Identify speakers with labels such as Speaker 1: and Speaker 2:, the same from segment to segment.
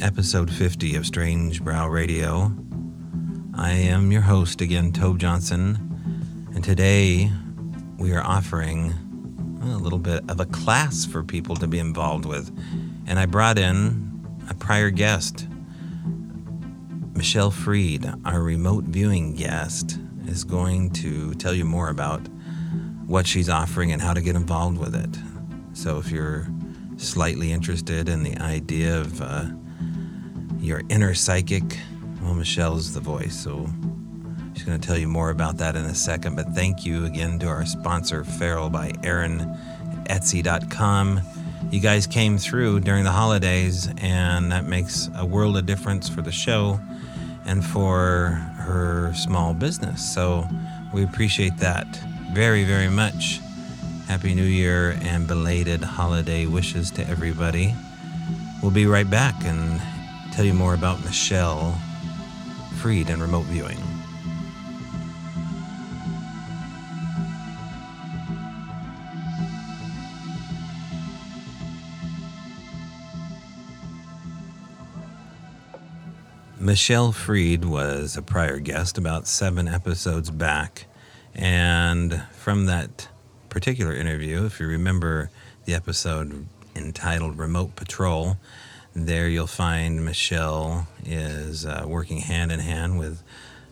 Speaker 1: episode 50 of Strange Brow Radio. I am your host again, Tobe Johnson, and today we are offering a little bit of a class for people to be involved with. And I brought in a prior guest, Michelle Freed, our remote viewing guest, is going to tell you more about what she's offering and how to get involved with it. So if you're slightly interested in the idea of uh, your inner psychic, well, Michelle's the voice. So she's going to tell you more about that in a second. But thank you again to our sponsor, Feral by Aaron, Etsy.com. You guys came through during the holidays, and that makes a world of difference for the show and for her small business. So we appreciate that very, very much. Happy New Year and belated holiday wishes to everybody. We'll be right back and tell you more about Michelle Freed and remote viewing. Michelle Freed was a prior guest about seven episodes back. And from that particular interview, if you remember the episode entitled Remote Patrol, there you'll find Michelle is uh, working hand in hand with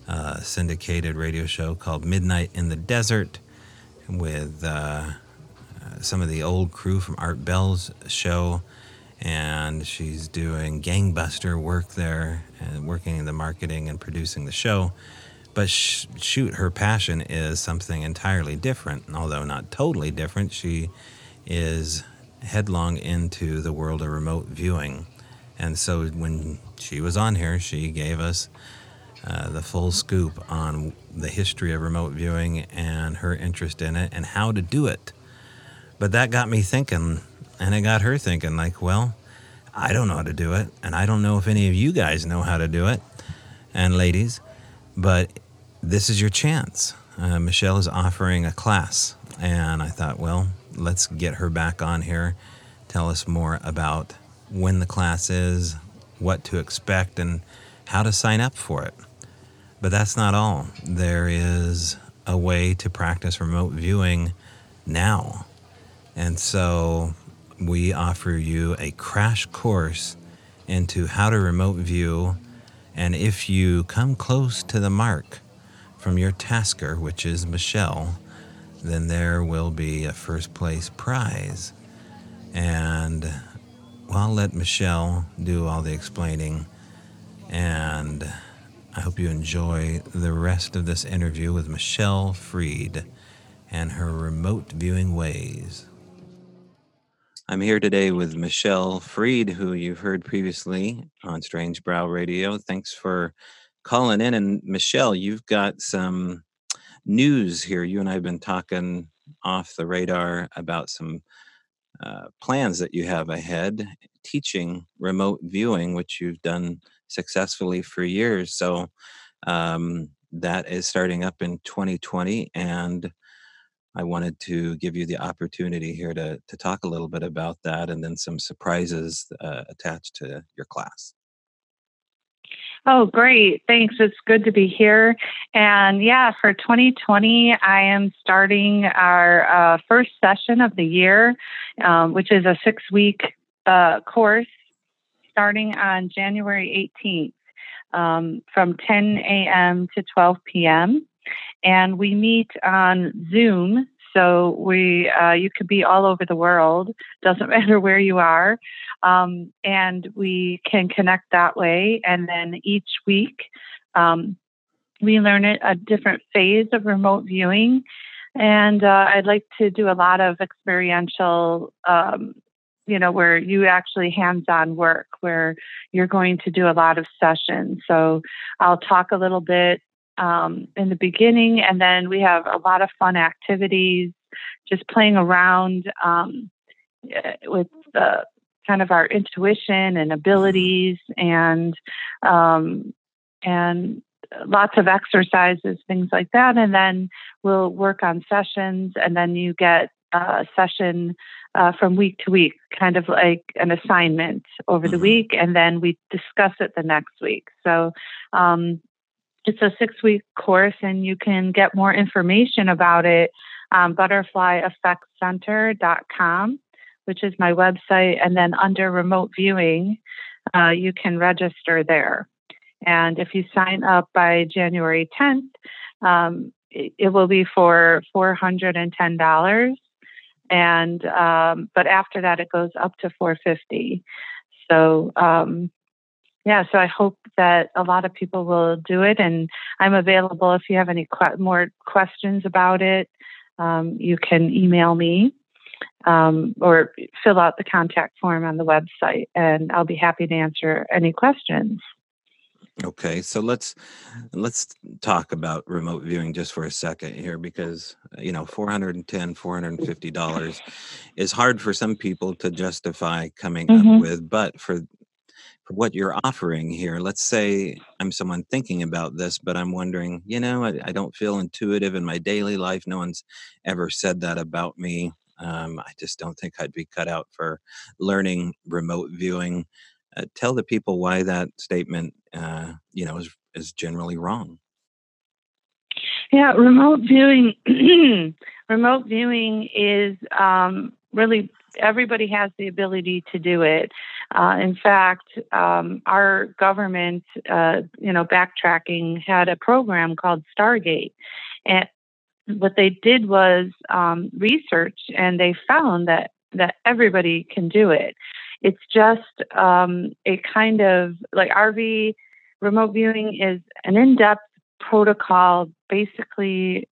Speaker 1: a syndicated radio show called Midnight in the Desert with uh, some of the old crew from Art Bell's show. And she's doing gangbuster work there and working in the marketing and producing the show. But sh- shoot, her passion is something entirely different. Although not totally different, she is headlong into the world of remote viewing. And so when she was on here, she gave us uh, the full scoop on the history of remote viewing and her interest in it and how to do it. But that got me thinking, and it got her thinking, like, well, I don't know how to do it, and I don't know if any of you guys know how to do it, and ladies, but this is your chance. Uh, Michelle is offering a class, and I thought, well, let's get her back on here, tell us more about when the class is, what to expect, and how to sign up for it. But that's not all. There is a way to practice remote viewing now. And so we offer you a crash course into how to remote view. And if you come close to the mark, from your tasker, which is Michelle, then there will be a first place prize. And well, I'll let Michelle do all the explaining. And I hope you enjoy the rest of this interview with Michelle Freed and her remote viewing ways. I'm here today with Michelle Freed, who you've heard previously on Strange Brow Radio. Thanks for calling in. And Michelle, you've got some news here. You and I have been talking off the radar about some uh, plans that you have ahead teaching remote viewing, which you've done successfully for years. So um, that is starting up in 2020. And I wanted to give you the opportunity here to, to talk a little bit about that and then some surprises uh, attached to your class.
Speaker 2: Oh, great. Thanks. It's good to be here. And yeah, for 2020, I am starting our uh, first session of the year, um, which is a six week uh, course starting on January 18th um, from 10 a.m. to 12 p.m. And we meet on Zoom so we, uh, you could be all over the world. Doesn't matter where you are, um, and we can connect that way. And then each week, um, we learn a different phase of remote viewing. And uh, I'd like to do a lot of experiential um, you know, where you actually hands on work, where you're going to do a lot of sessions. So I'll talk a little bit um, in the beginning, and then we have a lot of fun activities, just playing around um, eh, with the kind of our intuition and abilities, and um, and lots of exercises, things like that, and then we'll work on sessions, and then you get a session uh, from week to week, kind of like an assignment over the mm-hmm. week, and then we discuss it the next week. So um, it's a six week course, and you can get more information about it on butterflyeffectcenter.com, which is my website. And then under remote viewing, uh, you can register there. And if you sign up by January 10th, um, it, it, will be for $410. And um, but after that, it goes up to 450. So um, yeah, so I hope that a lot of people will do it, and I'm available if you have any qu- more questions about it. Um, you can email me um, or fill out the contact form on the website, and I'll be happy to answer any questions.
Speaker 1: Okay, so let's let's talk about remote viewing just for a second here because you know 410 450 dollars is hard for some people to justify coming mm-hmm. up with but for for what you're offering here let's say i'm someone thinking about this but i'm wondering you know I, I don't feel intuitive in my daily life no one's ever said that about me um, i just don't think i'd be cut out for learning remote viewing uh, tell the people why that statement, uh, you know, is, is generally wrong.
Speaker 2: Yeah, remote viewing. remote viewing is um, really everybody has the ability to do it. Uh, in fact, um, our government, uh, you know, backtracking had a program called Stargate, and what they did was um, research, and they found that that everybody can do it. It's just um, a kind of like RV remote viewing is an in depth protocol, basically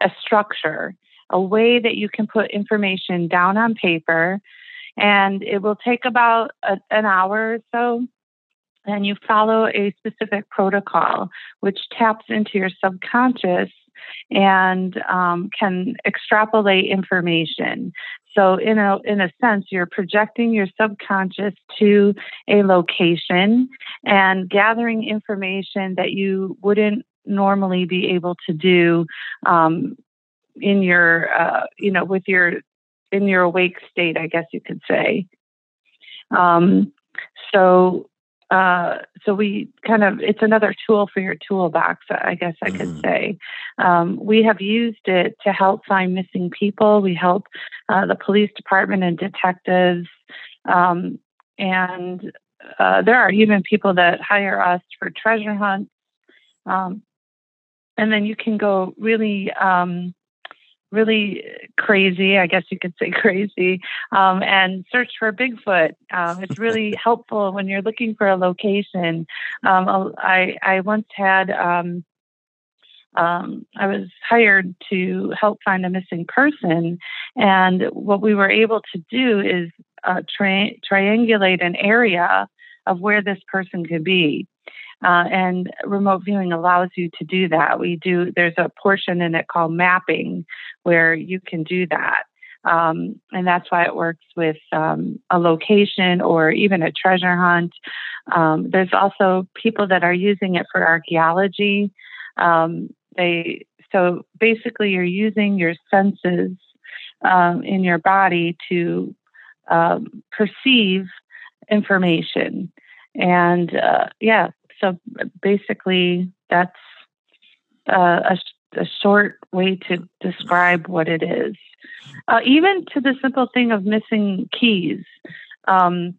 Speaker 2: a structure, a way that you can put information down on paper. And it will take about a, an hour or so. And you follow a specific protocol, which taps into your subconscious and um, can extrapolate information. So in a in a sense, you're projecting your subconscious to a location and gathering information that you wouldn't normally be able to do um, in your uh, you know with your in your awake state, I guess you could say. Um, so uh, so we kind of it's another tool for your toolbox i guess i could mm. say um, we have used it to help find missing people we help uh, the police department and detectives um, and uh, there are even people that hire us for treasure hunts um, and then you can go really um, really crazy, I guess you could say crazy, um, and search for Bigfoot. Um, it's really helpful when you're looking for a location. Um, I, I once had, um, um, I was hired to help find a missing person, and what we were able to do is uh, tri- triangulate an area of where this person could be. Uh, and remote viewing allows you to do that. We do, there's a portion in it called mapping where you can do that. Um, and that's why it works with um, a location or even a treasure hunt. Um, there's also people that are using it for archaeology. Um, they so basically you're using your senses um, in your body to um, perceive information. And uh, yeah, so basically, that's uh, a, a short way to describe what it is. Uh, even to the simple thing of missing keys. Um,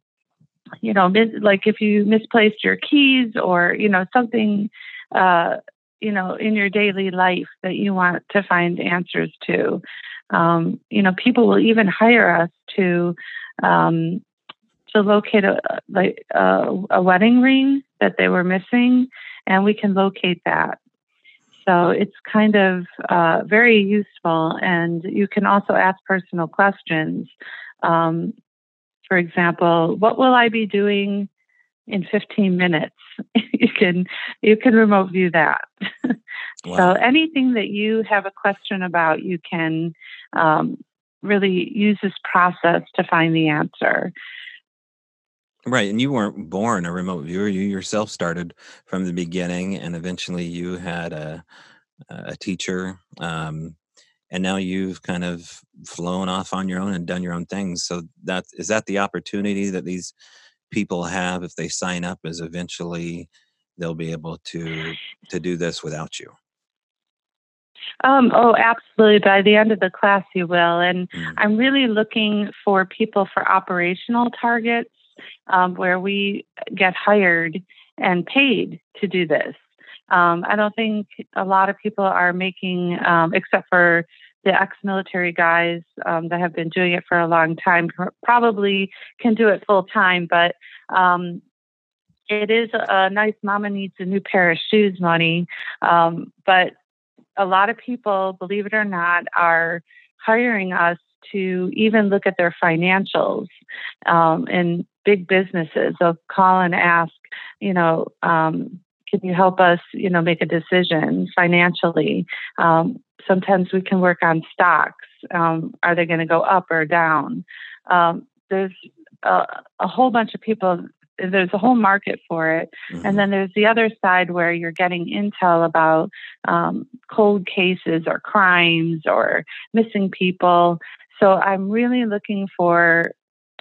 Speaker 2: you know, like if you misplaced your keys or, you know, something, uh, you know, in your daily life that you want to find answers to. Um, you know, people will even hire us to um, to locate a like a, a wedding ring that they were missing, and we can locate that. So it's kind of uh, very useful, and you can also ask personal questions. Um, for example, what will I be doing in 15 minutes? you can you can remote view that. wow. So anything that you have a question about, you can um, really use this process to find the answer.
Speaker 1: Right. And you weren't born a remote viewer. You yourself started from the beginning and eventually you had a, a teacher. Um, and now you've kind of flown off on your own and done your own things. So that is that the opportunity that these people have if they sign up is eventually they'll be able to to do this without you.
Speaker 2: Um, oh, absolutely. By the end of the class, you will. And mm. I'm really looking for people for operational targets um, where we get hired and paid to do this. Um, I don't think a lot of people are making, um, except for the ex-military guys um, that have been doing it for a long time, probably can do it full time. But um, it is a nice mama needs a new pair of shoes money. Um, but a lot of people, believe it or not, are hiring us to even look at their financials um, in big businesses. They'll call and ask, you know, um, can you help us, you know, make a decision financially? Um, sometimes we can work on stocks. Um, are they going to go up or down? Um, there's a, a, whole bunch of people. There's a whole market for it, mm-hmm. and then there's the other side where you're getting intel about um, cold cases or crimes or missing people. So I'm really looking for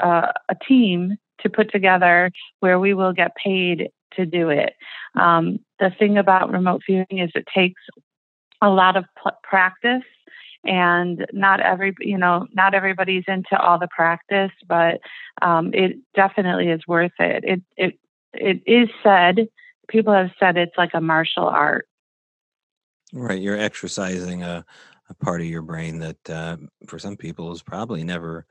Speaker 2: uh, a team to put together where we will get paid to do it. Um, the thing about remote viewing is it takes a lot of practice and not every you know not everybody's into all the practice but um, it definitely is worth it it it it is said people have said it's like a martial art
Speaker 1: right you're exercising a, a part of your brain that uh, for some people has probably never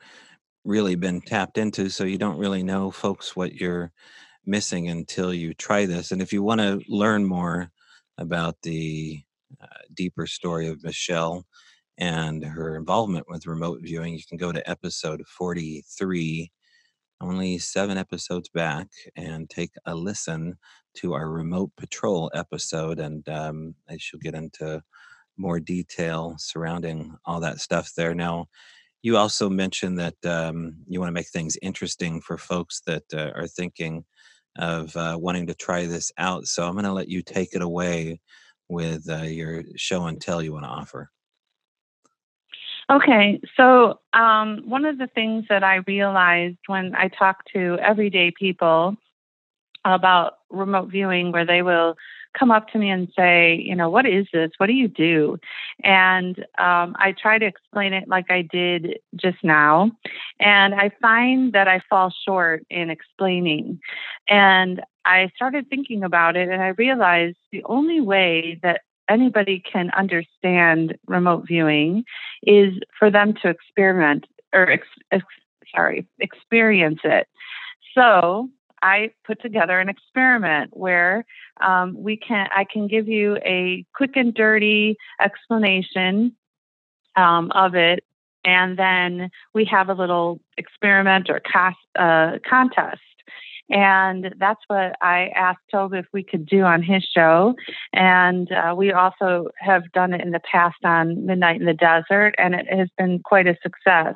Speaker 1: really been tapped into so you don't really know folks what you're missing until you try this and if you want to learn more about the uh, deeper story of michelle and her involvement with remote viewing you can go to episode 43 only seven episodes back and take a listen to our remote patrol episode and um, i shall get into more detail surrounding all that stuff there now you also mentioned that um, you want to make things interesting for folks that uh, are thinking of uh, wanting to try this out. So I'm going to let you take it away with uh, your show and tell you want to offer.
Speaker 2: Okay, so um, one of the things that I realized when I talk to everyday people about remote viewing, where they will come up to me and say, you know, what is this? What do you do? And um, I try to explain it like I did just now. And I find that I fall short in explaining. And I started thinking about it and I realized the only way that anybody can understand remote viewing is for them to experiment or ex- ex- sorry experience it so I put together an experiment where um, we can I can give you a quick and dirty explanation um, of it, and then we have a little experiment or cast, uh, contest and that's what I asked Tobe if we could do on his show. And uh, we also have done it in the past on Midnight in the Desert, and it has been quite a success.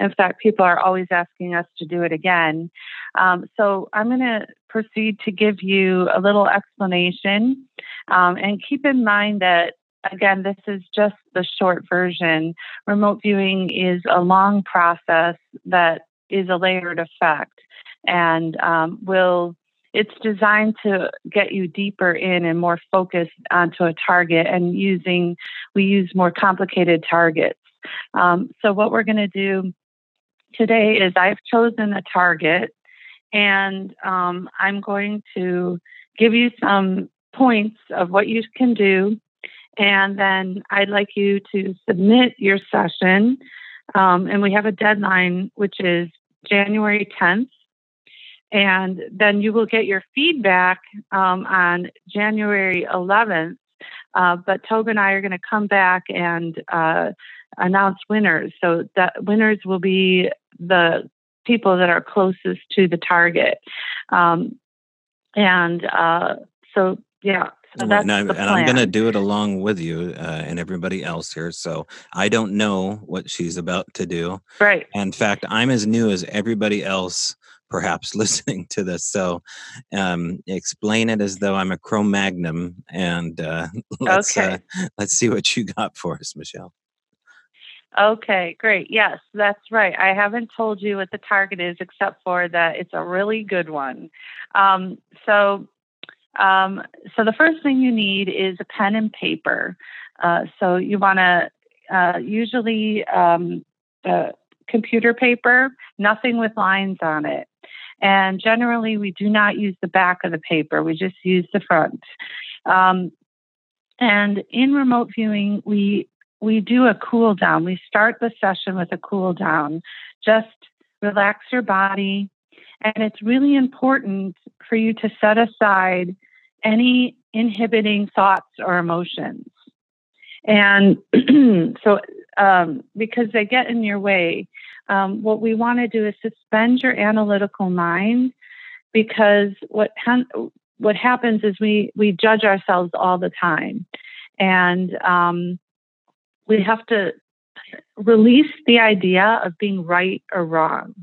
Speaker 2: In fact, people are always asking us to do it again. Um, so I'm going to proceed to give you a little explanation. Um, and keep in mind that again, this is just the short version. Remote viewing is a long process that is a layered effect and um, will it's designed to get you deeper in and more focused onto a target and using we use more complicated targets. Um, so what we're going to do today is i've chosen a target and um, i'm going to give you some points of what you can do. And then i'd like you to submit your session. Um, and we have a deadline which is january 10th and then you will get your feedback um, on January 11th. Uh, but Tobe and I are going to come back and uh, announce winners. So that winners will be the people that are closest to the target. Um, and uh, so, yeah. So
Speaker 1: and, I'm, and I'm going to do it along with you uh, and everybody else here. So I don't know what she's about to do.
Speaker 2: Right.
Speaker 1: In fact, I'm as new as everybody else perhaps listening to this. So um, explain it as though I'm a Cro-Magnon, and uh, let's
Speaker 2: okay.
Speaker 1: uh, let's see what you got for us, Michelle.
Speaker 2: Okay, great. Yes, that's right. I haven't told you what the target is, except for that it's a really good one. Um, so, um, so the first thing you need is a pen and paper. Uh, so you want to uh, usually um, uh, computer paper, nothing with lines on it. And generally, we do not use the back of the paper, we just use the front. Um, and in remote viewing, we we do a cool down. We start the session with a cool down. Just relax your body. And it's really important for you to set aside any inhibiting thoughts or emotions. And so, um, because they get in your way, um, what we want to do is suspend your analytical mind because what ha- what happens is we we judge ourselves all the time, and um, we have to release the idea of being right or wrong.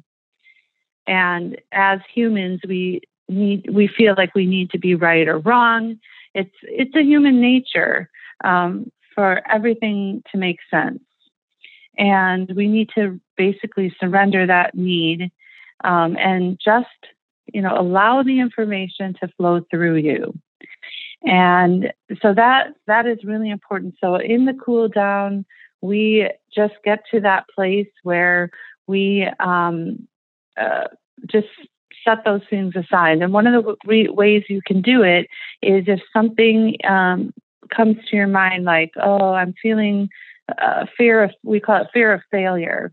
Speaker 2: And as humans, we need we feel like we need to be right or wrong. It's it's a human nature um, for everything to make sense, and we need to basically surrender that need um, and just you know allow the information to flow through you. And so that that is really important. So in the cool down, we just get to that place where we um, uh, just set those things aside. And one of the ways you can do it is if something um, comes to your mind, like, oh, I'm feeling uh, fear of, we call it fear of failure.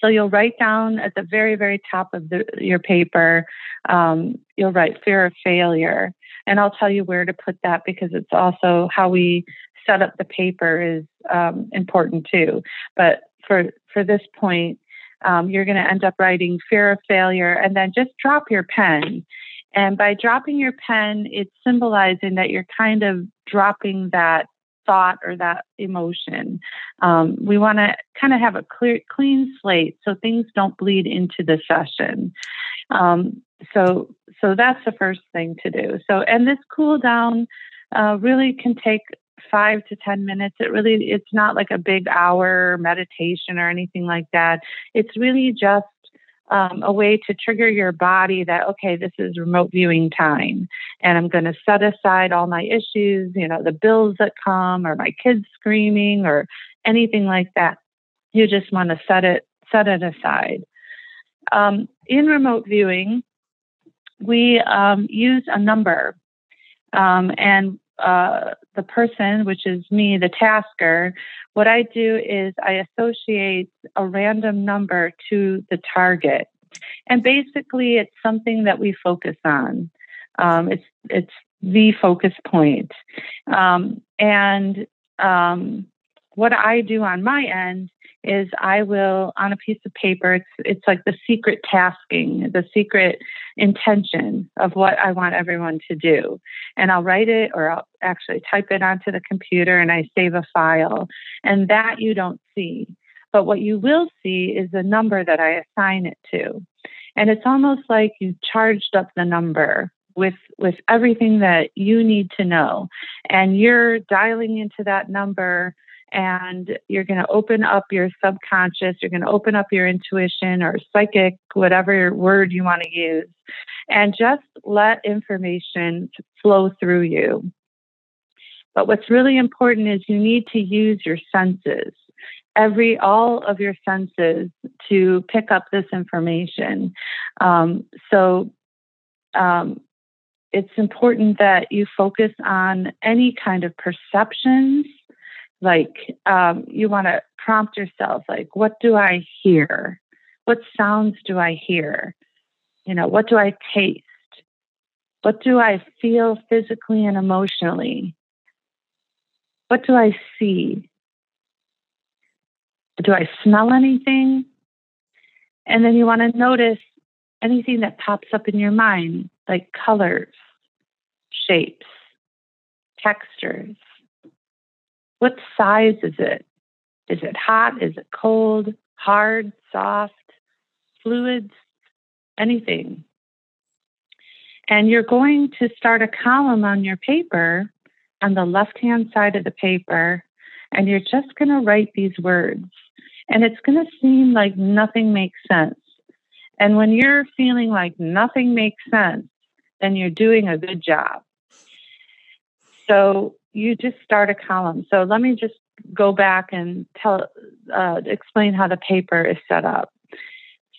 Speaker 2: So you'll write down at the very, very top of the, your paper, um, you'll write fear of failure. And I'll tell you where to put that because it's also how we set up the paper is um, important too. But for for this point, um, you're going to end up writing fear of failure, and then just drop your pen. And by dropping your pen, it's symbolizing that you're kind of dropping that thought or that emotion. Um, we want to kind of have a clear, clean slate so things don't bleed into the session. Um, so, so that's the first thing to do. So, and this cool down uh, really can take five to 10 minutes. It really, it's not like a big hour meditation or anything like that. It's really just um, a way to trigger your body that, okay, this is remote viewing time. And I'm going to set aside all my issues, you know, the bills that come or my kids screaming or anything like that. You just want to set it, set it aside. Um, in remote viewing, we um, use a number. Um, and uh, the person, which is me, the tasker, what I do is I associate a random number to the target. And basically, it's something that we focus on. Um, it's it's the focus point. Um, and um, what I do on my end is I will on a piece of paper. It's it's like the secret tasking, the secret intention of what I want everyone to do, and I'll write it or I'll actually type it onto the computer and I save a file, and that you don't see. But what you will see is the number that I assign it to, and it's almost like you charged up the number with with everything that you need to know, and you're dialing into that number and you're going to open up your subconscious, you're going to open up your intuition or psychic, whatever word you want to use, and just let information flow through you. But what's really important is you need to use your senses, every all of your senses to pick up this information. Um, so um, it's important that you focus on any kind of perceptions like um, you want to prompt yourself like what do i hear? What sounds do i hear? You know what do i taste? What do i feel physically and emotionally? What do i see? Do i smell anything? And then you want to notice anything that pops up in your mind like colors shapes textures what size is it? Is it hot? Is it cold? Hard? Soft? Fluids? Anything. And you're going to start a column on your paper on the left hand side of the paper. and you're just going to write these words. And it's going to seem like nothing makes sense. And when you're feeling like nothing makes sense, then you're doing a good job. So you just start a column. So let me just go back and tell, uh, explain how the paper is set up.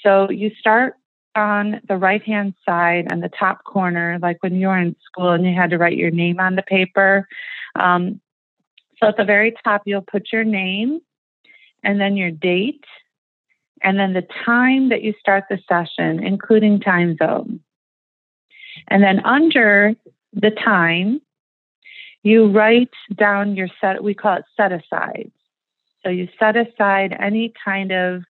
Speaker 2: So you start on the right hand side on the top corner, like when you were in school and you had to write your name on the paper. Um, so at the very top, you'll put your name and then your date and then the time that you start the session, including time zone. And then under the time, you write down your set, we call it set asides. So you set aside any kind of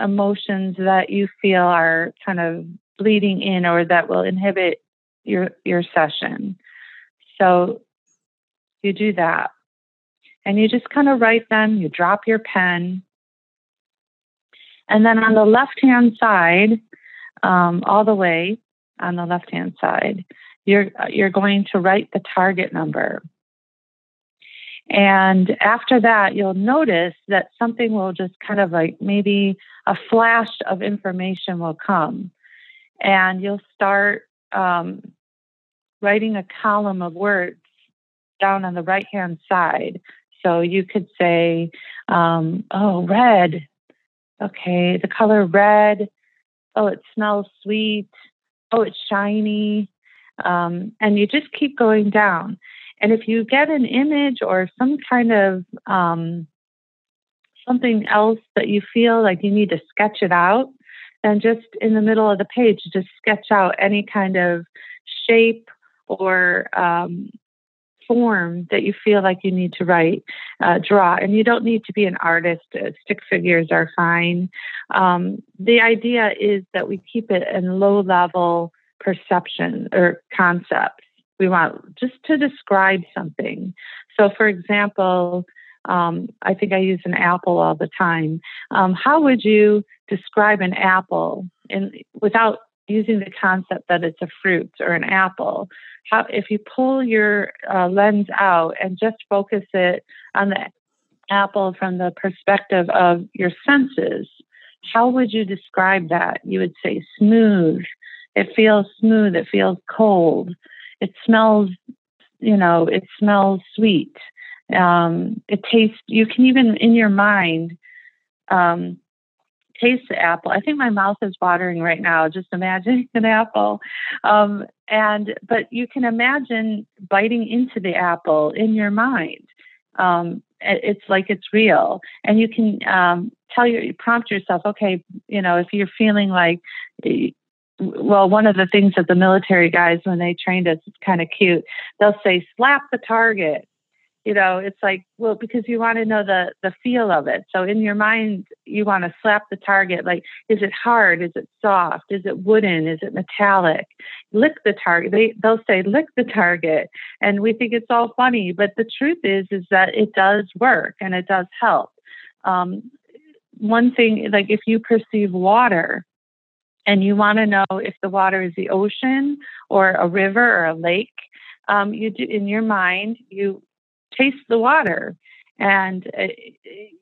Speaker 2: emotions that you feel are kind of bleeding in or that will inhibit your your session. So you do that. And you just kind of write them, you drop your pen. And then on the left hand side, um, all the way on the left hand side, you're you're going to write the target number. And after that, you'll notice that something will just kind of like maybe a flash of information will come. And you'll start um, writing a column of words down on the right hand side. So you could say, um, oh, red. Okay, the color red. Oh, it smells sweet. Oh, it's shiny. Um, and you just keep going down. And if you get an image or some kind of um, something else that you feel like you need to sketch it out, then just in the middle of the page, just sketch out any kind of shape or um, form that you feel like you need to write, uh, draw. And you don't need to be an artist. Uh, stick figures are fine. Um, the idea is that we keep it in low level perception or concepts we want just to describe something. So, for example, um, I think I use an apple all the time. Um, how would you describe an apple in, without using the concept that it's a fruit or an apple? How, if you pull your uh, lens out and just focus it on the apple from the perspective of your senses, how would you describe that? You would say smooth. It feels smooth. It feels cold it smells, you know, it smells sweet. Um, it tastes, you can even in your mind um, taste the apple. I think my mouth is watering right now, just imagining an apple. Um, and, but you can imagine biting into the apple in your mind. Um, it's like it's real. And you can um, tell your, prompt yourself, okay, you know, if you're feeling like well, one of the things that the military guys, when they trained us, it's kind of cute. They'll say, slap the target. You know, it's like, well, because you want to know the, the feel of it. So in your mind, you want to slap the target. Like, is it hard? Is it soft? Is it wooden? Is it metallic? Lick the target. They, they'll say, lick the target. And we think it's all funny. But the truth is, is that it does work and it does help. Um, one thing, like if you perceive water, and you want to know if the water is the ocean or a river or a lake, um, you do in your mind you taste the water, and uh,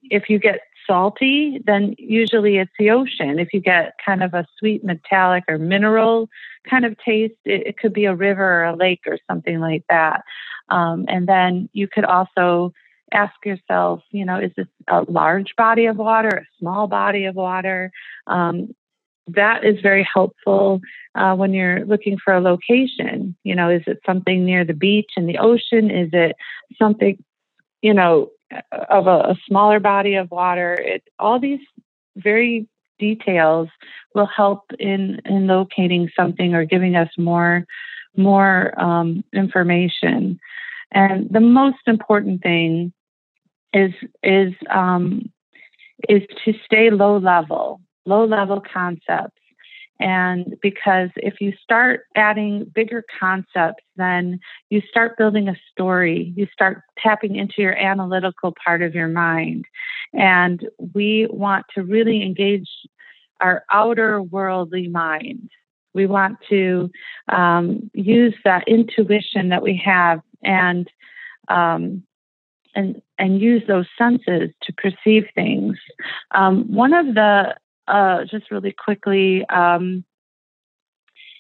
Speaker 2: if you get salty, then usually it's the ocean. If you get kind of a sweet metallic or mineral kind of taste, it, it could be a river or a lake or something like that. Um, and then you could also ask yourself, you know, is this a large body of water, a small body of water? Um, that is very helpful uh, when you're looking for a location. You know, is it something near the beach and the ocean? Is it something, you know, of a, a smaller body of water? It, all these very details will help in in locating something or giving us more more um, information. And the most important thing is is um, is to stay low level low level concepts. And because if you start adding bigger concepts, then you start building a story. You start tapping into your analytical part of your mind. And we want to really engage our outer worldly mind. We want to um, use that intuition that we have and um, and and use those senses to perceive things. Um, one of the uh, just really quickly um,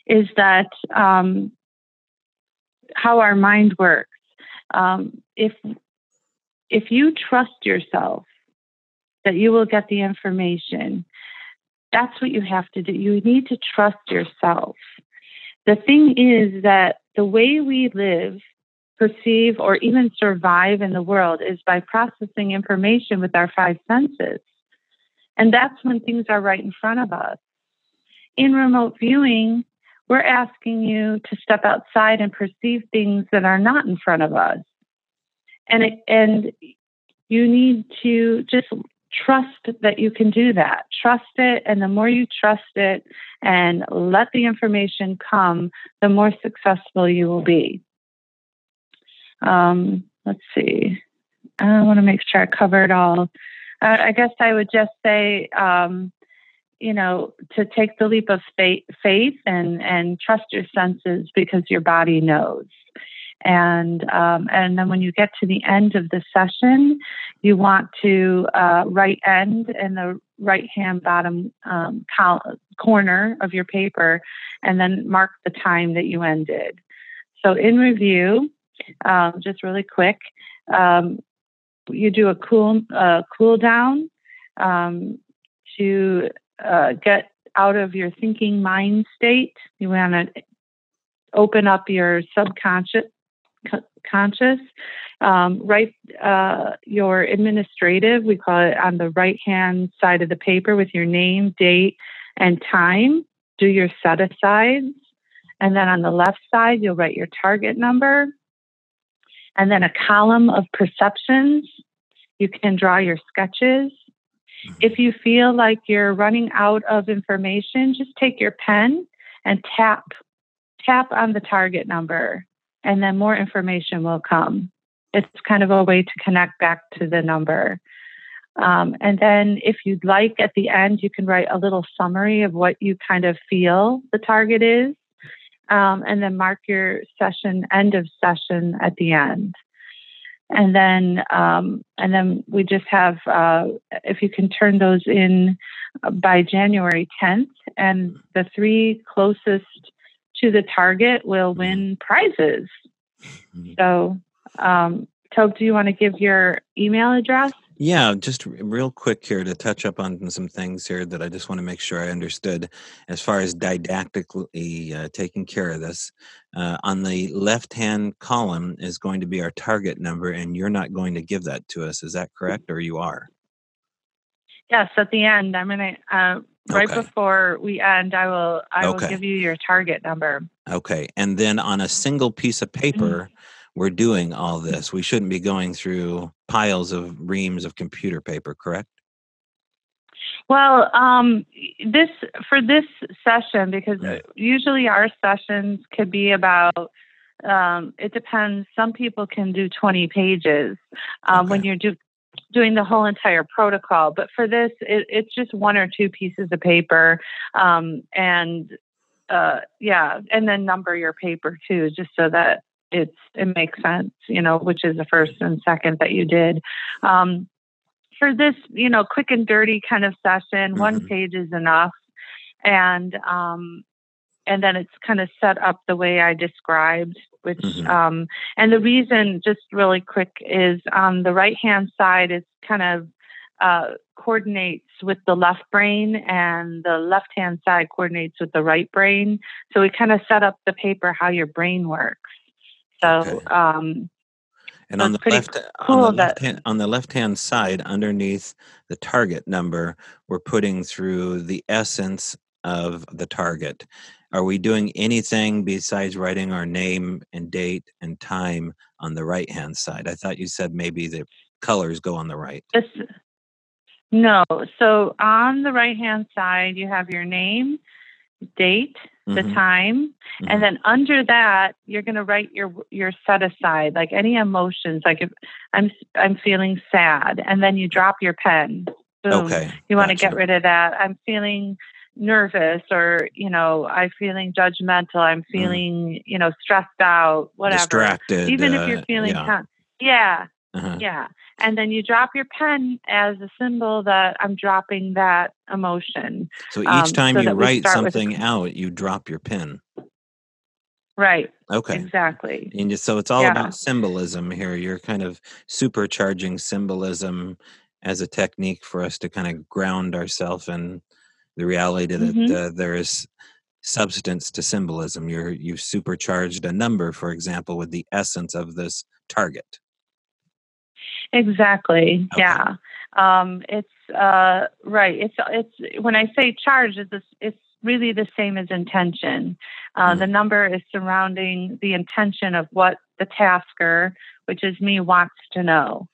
Speaker 2: is that um, how our mind works. Um, if if you trust yourself that you will get the information, that's what you have to do. You need to trust yourself. The thing is that the way we live, perceive, or even survive in the world is by processing information with our five senses. And that's when things are right in front of us. In remote viewing, we're asking you to step outside and perceive things that are not in front of us. And, it, and you need to just trust that you can do that. Trust it. And the more you trust it and let the information come, the more successful you will be. Um, let's see. I want to make sure I cover it all. I guess I would just say, um, you know, to take the leap of faith, faith and, and trust your senses because your body knows. And um, and then when you get to the end of the session, you want to uh, right end in the right hand bottom um, col- corner of your paper, and then mark the time that you ended. So in review, um, just really quick, um, you do a cool uh, cool down um, to uh, get out of your thinking mind state. You want to open up your subconscious conscious. Um, write uh, your administrative, we call it on the right hand side of the paper with your name, date, and time. Do your set asides. And then on the left side, you'll write your target number. And then a column of perceptions. You can draw your sketches. Mm-hmm. If you feel like you're running out of information, just take your pen and tap tap on the target number and then more information will come. It's kind of a way to connect back to the number. Um, and then, if you'd like, at the end, you can write a little summary of what you kind of feel the target is, um, and then mark your session end of session at the end. And then, um, and then we just have uh, if you can turn those in by January 10th, and the three closest to the target will mm-hmm. win prizes. Mm-hmm. So, um, Tobe, do you want to give your email address?
Speaker 1: Yeah, just real quick here to touch up on some things here that I just want to make sure I understood as far as didactically uh, taking care of this. Uh, on the left hand column is going to be our target number, and you're not going to give that to us. Is that correct, or you are?
Speaker 2: Yes, at the end, I'm going to uh, right okay. before we end, I will I okay. will give you your target number.
Speaker 1: Okay. And then on a single piece of paper, mm-hmm. We're doing all this. We shouldn't be going through piles of reams of computer paper, correct?
Speaker 2: Well, um, this for this session because right. usually our sessions could be about. Um, it depends. Some people can do 20 pages um, okay. when you're do, doing the whole entire protocol. But for this, it, it's just one or two pieces of paper, um, and uh, yeah, and then number your paper too, just so that it's it makes sense, you know, which is the first and second that you did. Um, for this, you know, quick and dirty kind of session, mm-hmm. one page is enough, and um, and then it's kind of set up the way I described which mm-hmm. um, and the reason just really quick is on the right hand side is kind of uh, coordinates with the left brain and the left hand side coordinates with the right brain so we kind of set up the paper how your brain works so okay. um,
Speaker 1: and on the left cool on the left hand, on the left hand side underneath the target number we're putting through the essence of the target are we doing anything besides writing our name and date and time on the right hand side? I thought you said maybe the colors go on the right.
Speaker 2: no. So on the right hand side, you have your name, date, the mm-hmm. time, mm-hmm. and then under that, you're going to write your your set aside, like any emotions. Like if I'm I'm feeling sad, and then you drop your pen. Boom. Okay. You want to get rid of that. I'm feeling nervous or you know i'm feeling judgmental i'm mm. feeling mm. you know stressed out whatever
Speaker 1: distracted
Speaker 2: even uh, if you're feeling yeah. yeah Uh-huh. Yeah. And then you drop your pen as a symbol that I'm dropping that emotion.
Speaker 1: So each um, time so you write something with... out, you drop your pen.
Speaker 2: Right.
Speaker 1: Okay.
Speaker 2: Exactly.
Speaker 1: And so it's all yeah. about symbolism here. You're kind of supercharging symbolism as a technique for us to kind of ground ourselves in the reality that mm-hmm. uh, there is substance to symbolism. You're you've supercharged a number, for example, with the essence of this target.
Speaker 2: Exactly. Okay. Yeah. Um, it's uh, right. It's it's when I say charge, it's it's really the same as intention. Uh, mm The number is surrounding the intention of what the tasker, which is me, wants to know.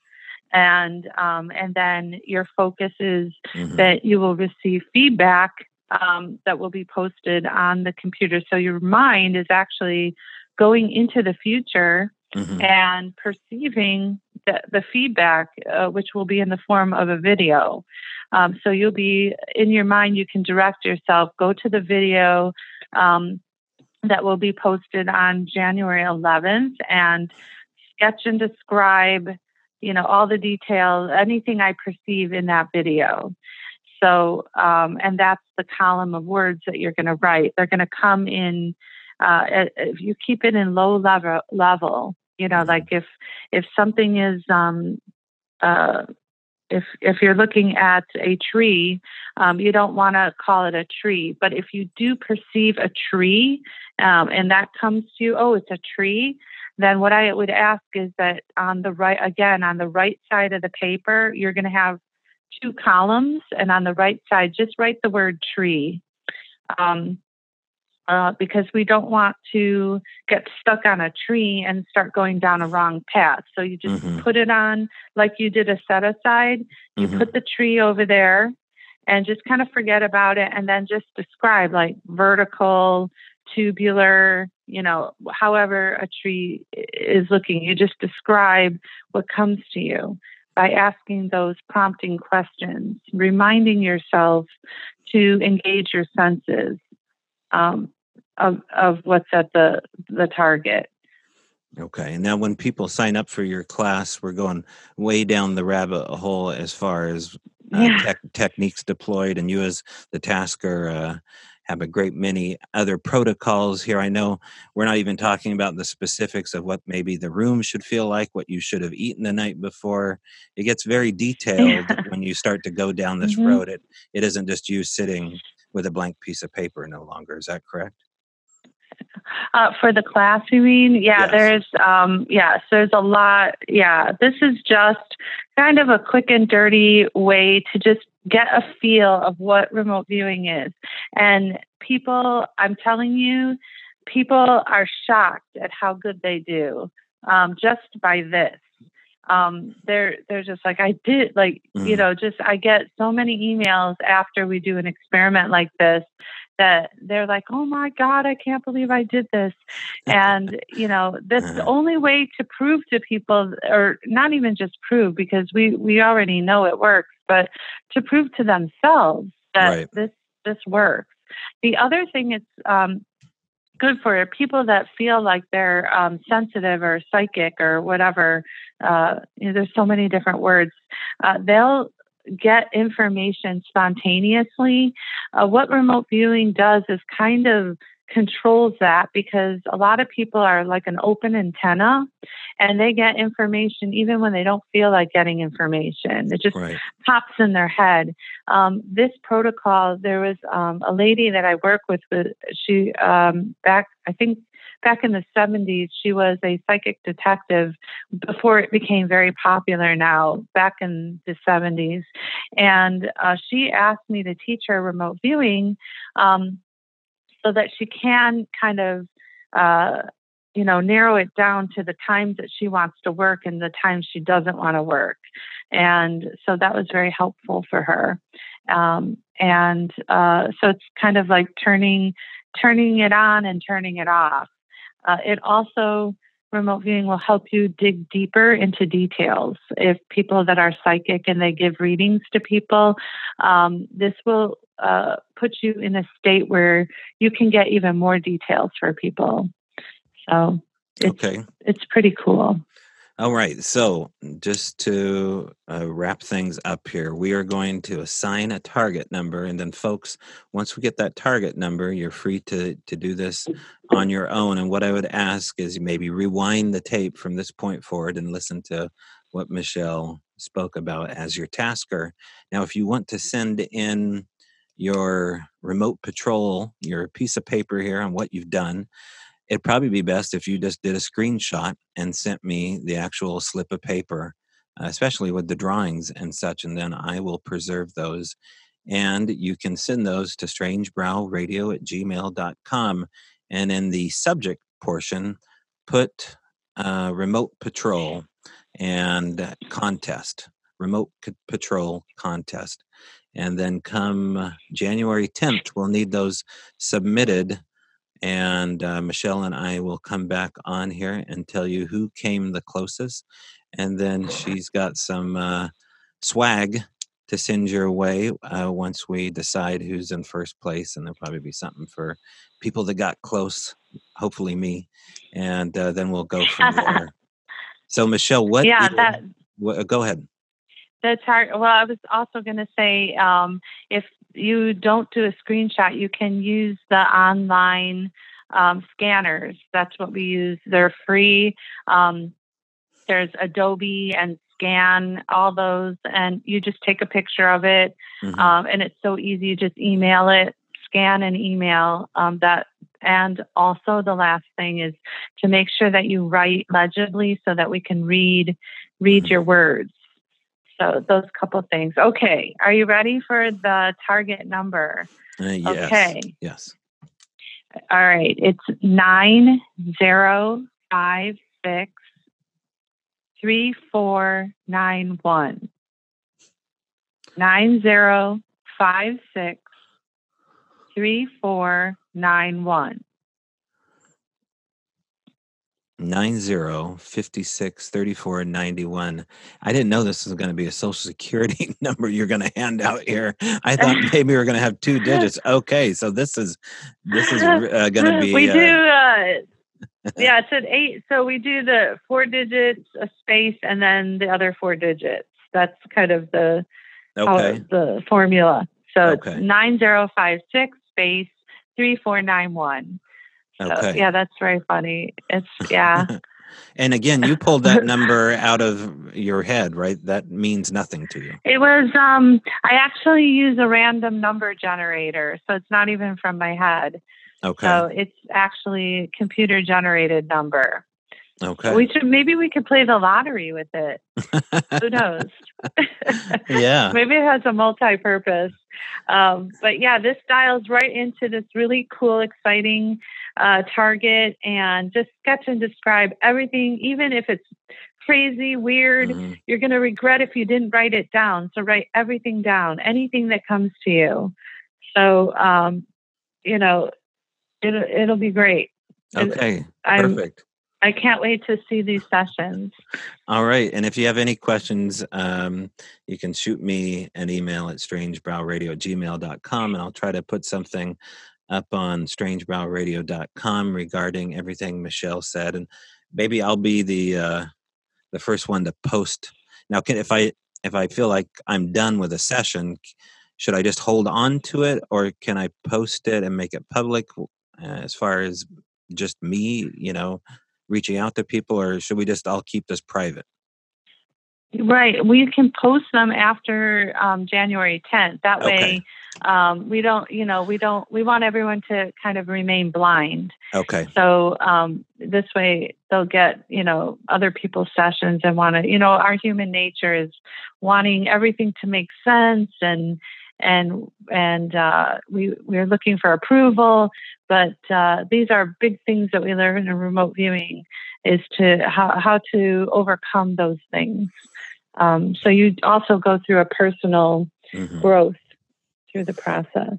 Speaker 2: And um, and then your focus is mm-hmm. that you will receive feedback um, that will be posted on the computer. So your mind is actually going into the future mm-hmm. and perceiving the, the feedback, uh, which will be in the form of a video. Um, so you'll be in your mind, you can direct yourself, go to the video um, that will be posted on January 11th and sketch and describe, you know, all the details, anything I perceive in that video. So, um, and that's the column of words that you're going to write. They're going to come in uh, if you keep it in low level, level, you know, like if if something is um, uh, if if you're looking at a tree, um, you don't want to call it a tree. But if you do perceive a tree, um, and that comes to you, oh, it's a tree. Then what I would ask is that on the right, again, on the right side of the paper, you're going to have two columns, and on the right side, just write the word tree. Um, uh, because we don't want to get stuck on a tree and start going down a wrong path. So you just mm-hmm. put it on like you did a set aside. You mm-hmm. put the tree over there and just kind of forget about it and then just describe like vertical, tubular, you know, however a tree is looking. You just describe what comes to you by asking those prompting questions, reminding yourself to engage your senses. Um, of of what's at the the target.
Speaker 1: Okay. And now when people sign up for your class, we're going way down the rabbit hole as far as uh, yeah. techniques deployed, and you as the tasker uh, have a great many other protocols here. I know we're not even talking about the specifics of what maybe the room should feel like, what you should have eaten the night before. It gets very detailed yeah. when you start to go down this mm-hmm. road. It it isn't just you sitting with a blank piece of paper no longer. Is that correct?
Speaker 2: Uh, for the class, you mean? Yeah, yes. there's, um, yes, there's a lot. Yeah, this is just kind of a quick and dirty way to just get a feel of what remote viewing is. And people, I'm telling you, people are shocked at how good they do um, just by this. Um, they're they're just like I did like mm. you know just I get so many emails after we do an experiment like this that they're like, oh my God, I can't believe I did this. And, you know, that's the only way to prove to people, or not even just prove because we, we already know it works, but to prove to themselves that right. this, this works. The other thing it's um, good for people that feel like they're um, sensitive or psychic or whatever. Uh, you know, there's so many different words. Uh, they'll get information spontaneously. Uh, what remote viewing does is kind of controls that because a lot of people are like an open antenna and they get information even when they don't feel like getting information. It just right. pops in their head. Um, this protocol, there was um, a lady that I work with, she um, back, I think back in the 70s, she was a psychic detective before it became very popular now, back in the 70s. And uh, she asked me to teach her remote viewing um, so that she can kind of. Uh, you know, narrow it down to the times that she wants to work and the times she doesn't want to work. And so that was very helpful for her. Um, and uh, so it's kind of like turning turning it on and turning it off. Uh, it also, remote viewing will help you dig deeper into details. If people that are psychic and they give readings to people, um, this will uh, put you in a state where you can get even more details for people. So it's, okay. it's pretty cool.
Speaker 1: All right. So, just to uh, wrap things up here, we are going to assign a target number. And then, folks, once we get that target number, you're free to, to do this on your own. And what I would ask is maybe rewind the tape from this point forward and listen to what Michelle spoke about as your tasker. Now, if you want to send in your remote patrol, your piece of paper here on what you've done, it'd probably be best if you just did a screenshot and sent me the actual slip of paper, uh, especially with the drawings and such, and then I will preserve those. And you can send those to strangebrowradio at gmail.com. And in the subject portion, put uh, remote patrol and contest, remote patrol contest. And then come January 10th, we'll need those submitted and uh, Michelle and I will come back on here and tell you who came the closest. And then she's got some uh, swag to send your way uh, once we decide who's in first place. And there'll probably be something for people that got close, hopefully me. And uh, then we'll go from there. so, Michelle, what?
Speaker 2: Yeah, that.
Speaker 1: What, go ahead.
Speaker 2: That's hard. Well, I was also going to say um, if you don't do a screenshot, you can use the online um, scanners. That's what we use. They're free. Um, there's Adobe and Scan, all those, and you just take a picture of it. Mm-hmm. Um, and it's so easy. You just email it, scan and email um, that. And also, the last thing is to make sure that you write legibly so that we can read read mm-hmm. your words. So those couple things. Okay, are you ready for the target number?
Speaker 1: Uh, yes. Okay. Yes.
Speaker 2: All right. It's nine zero five six three four nine one. Nine zero five six three four nine one.
Speaker 1: 90 56 34 91 i didn't know this was going to be a social security number you're going to hand out here. I thought maybe we are going to have two digits. Okay so this is this is uh, going to be
Speaker 2: we uh, do uh, yeah it's an eight so we do the four digits a space and then the other four digits. That's kind of the okay. the formula. So okay. it's 9056 space 3491 Okay. So, yeah, that's very funny. It's yeah.
Speaker 1: and again, you pulled that number out of your head, right? That means nothing to you.
Speaker 2: It was um I actually use a random number generator, so it's not even from my head. Okay. So it's actually a computer generated number. Okay. We should maybe we could play the lottery with it. Who knows?
Speaker 1: yeah.
Speaker 2: maybe it has a multi-purpose. Um, but yeah, this dials right into this really cool, exciting uh, target and just sketch and describe everything, even if it's crazy, weird. Mm-hmm. You're going to regret if you didn't write it down. So write everything down, anything that comes to you. So, um, you know, it'll, it'll be great.
Speaker 1: Okay. Perfect.
Speaker 2: I can't wait to see these sessions.
Speaker 1: All right. And if you have any questions, um, you can shoot me an email at strangebrowradio at gmail.com and I'll try to put something up on strangebrowradio.com regarding everything Michelle said. And maybe I'll be the uh, the first one to post. Now, can, if I if I feel like I'm done with a session, should I just hold on to it, or can I post it and make it public? Uh, as far as just me, you know, reaching out to people, or should we just all keep this private?
Speaker 2: Right. We can post them after um, January 10th. That way, okay. um, we don't, you know, we don't, we want everyone to kind of remain blind.
Speaker 1: Okay.
Speaker 2: So um, this way they'll get, you know, other people's sessions and want to, you know, our human nature is wanting everything to make sense and, and and uh, we we're looking for approval. But uh, these are big things that we learn in remote viewing is to how how to overcome those things. Um, so you also go through a personal mm-hmm. growth through the process.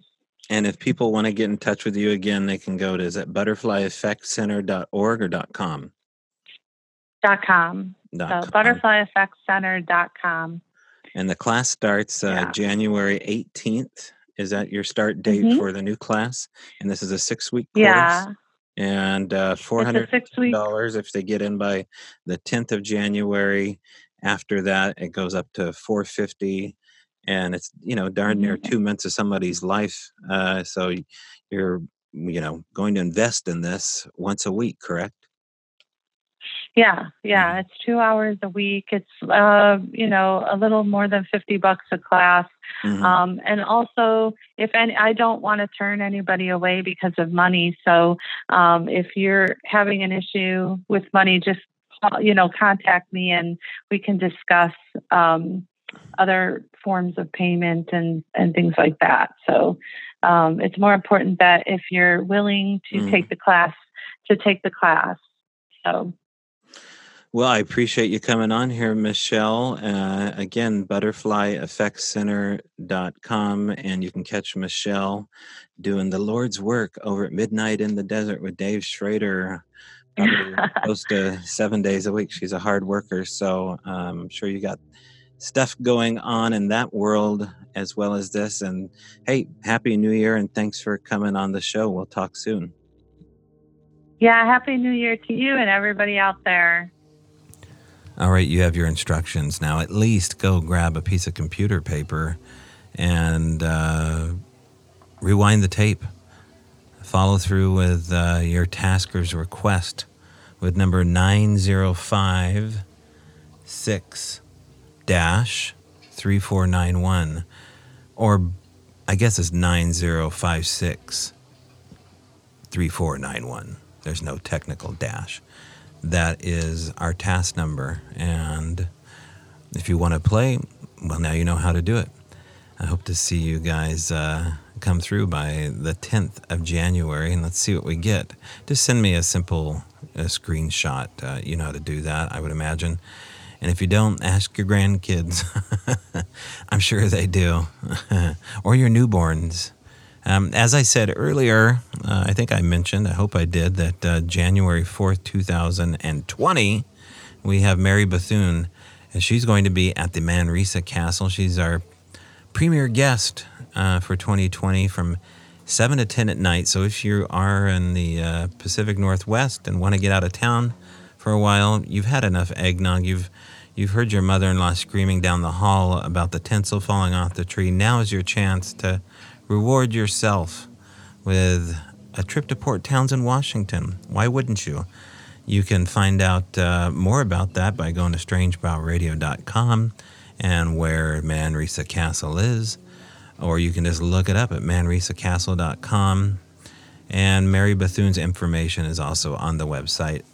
Speaker 1: And if people want to get in touch with you again, they can go to is it butterflyeffectcenter.org or dot .com?
Speaker 2: Dot .com. Dot so com. butterflyeffectcenter.com.
Speaker 1: And the class starts uh, yeah. January 18th. Is that your start date mm-hmm. for the new class? And this is a six week course?
Speaker 2: Yeah.
Speaker 1: And uh, four hundred dollars if they get in by the tenth of January. After that, it goes up to four fifty, and it's you know darn near mm-hmm. two months of somebody's life. Uh, so you're you know going to invest in this once a week, correct?
Speaker 2: Yeah, yeah, mm-hmm. it's two hours a week. It's uh, you know a little more than fifty bucks a class, mm-hmm. um, and also if any, I don't want to turn anybody away because of money. So um, if you're having an issue with money, just you know contact me and we can discuss um, other forms of payment and and things like that. So um, it's more important that if you're willing to mm-hmm. take the class, to take the class. So
Speaker 1: well, I appreciate you coming on here, Michelle. Uh, again, butterflyeffectcenter.com, and you can catch Michelle doing the Lord's work over at Midnight in the Desert with Dave Schrader, close to seven days a week. She's a hard worker, so um, I'm sure you got stuff going on in that world as well as this. And hey, Happy New Year, and thanks for coming on the show. We'll talk soon.
Speaker 2: Yeah, Happy New Year to you and everybody out there.
Speaker 1: All right, you have your instructions now. At least go grab a piece of computer paper and uh, rewind the tape. Follow through with uh, your tasker's request with number 9056 dash 3491. Or I guess it's 9056 3491. There's no technical dash that is our task number. And if you want to play, well, now you know how to do it. I hope to see you guys uh, come through by the 10th of January, and let's see what we get. Just send me a simple a screenshot. Uh, you know how to do that, I would imagine. And if you don't, ask your grandkids. I'm sure they do. or your newborns. Um, as I said earlier, uh, I think I mentioned, I hope I did, that uh, January 4th, 2020, we have Mary Bethune, and she's going to be at the Manresa Castle. She's our premier guest uh, for 2020 from 7 to 10 at night. So if you are in the uh, Pacific Northwest and want to get out of town for a while, you've had enough eggnog. You've You've heard your mother in law screaming down the hall about the tinsel falling off the tree. Now is your chance to Reward yourself with a trip to Port Townsend, Washington. Why wouldn't you? You can find out uh, more about that by going to strangebrowradio.com and where Manresa Castle is, or you can just look it up at manresacastle.com. And Mary Bethune's information is also on the website.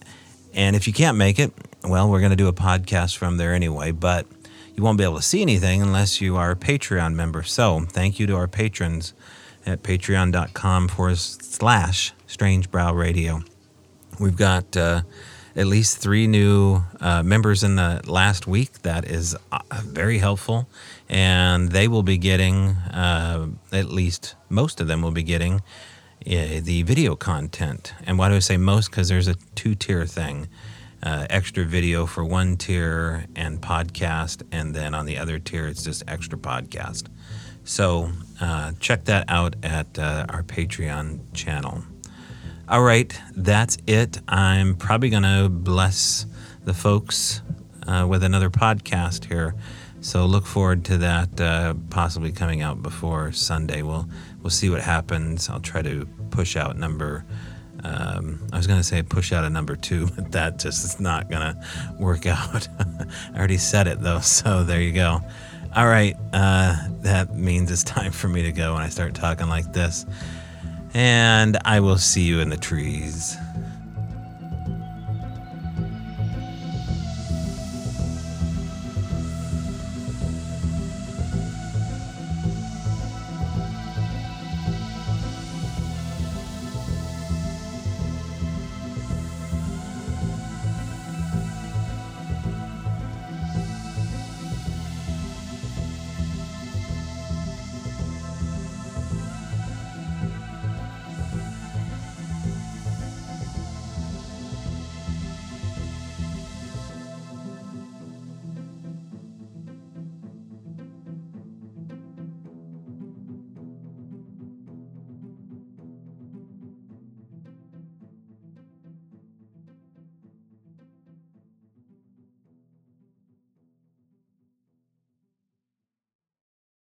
Speaker 1: And if you can't make it, well, we're going to do a podcast from there anyway, but you won't be able to see anything unless you are a Patreon member. So thank you to our patrons at patreon.com forward slash Strange Brow Radio. We've got uh, at least three new uh, members in the last week. That is uh, very helpful. And they will be getting, uh, at least most of them will be getting uh, the video content. And why do I say most? Because there's a two tier thing uh, extra video for one tier and podcast, and then on the other tier, it's just extra podcast. So uh, check that out at uh, our Patreon channel. All right, that's it. I'm probably going to bless the folks uh, with another podcast here. So look forward to that uh, possibly coming out before Sunday. We'll we'll see what happens. I'll try to push out number um, I was going to say push out a number two, but that just is not going to work out. I already said it though, so there you go. All right, uh, that means it's time for me to go when I start talking like this. And I will see you in the trees.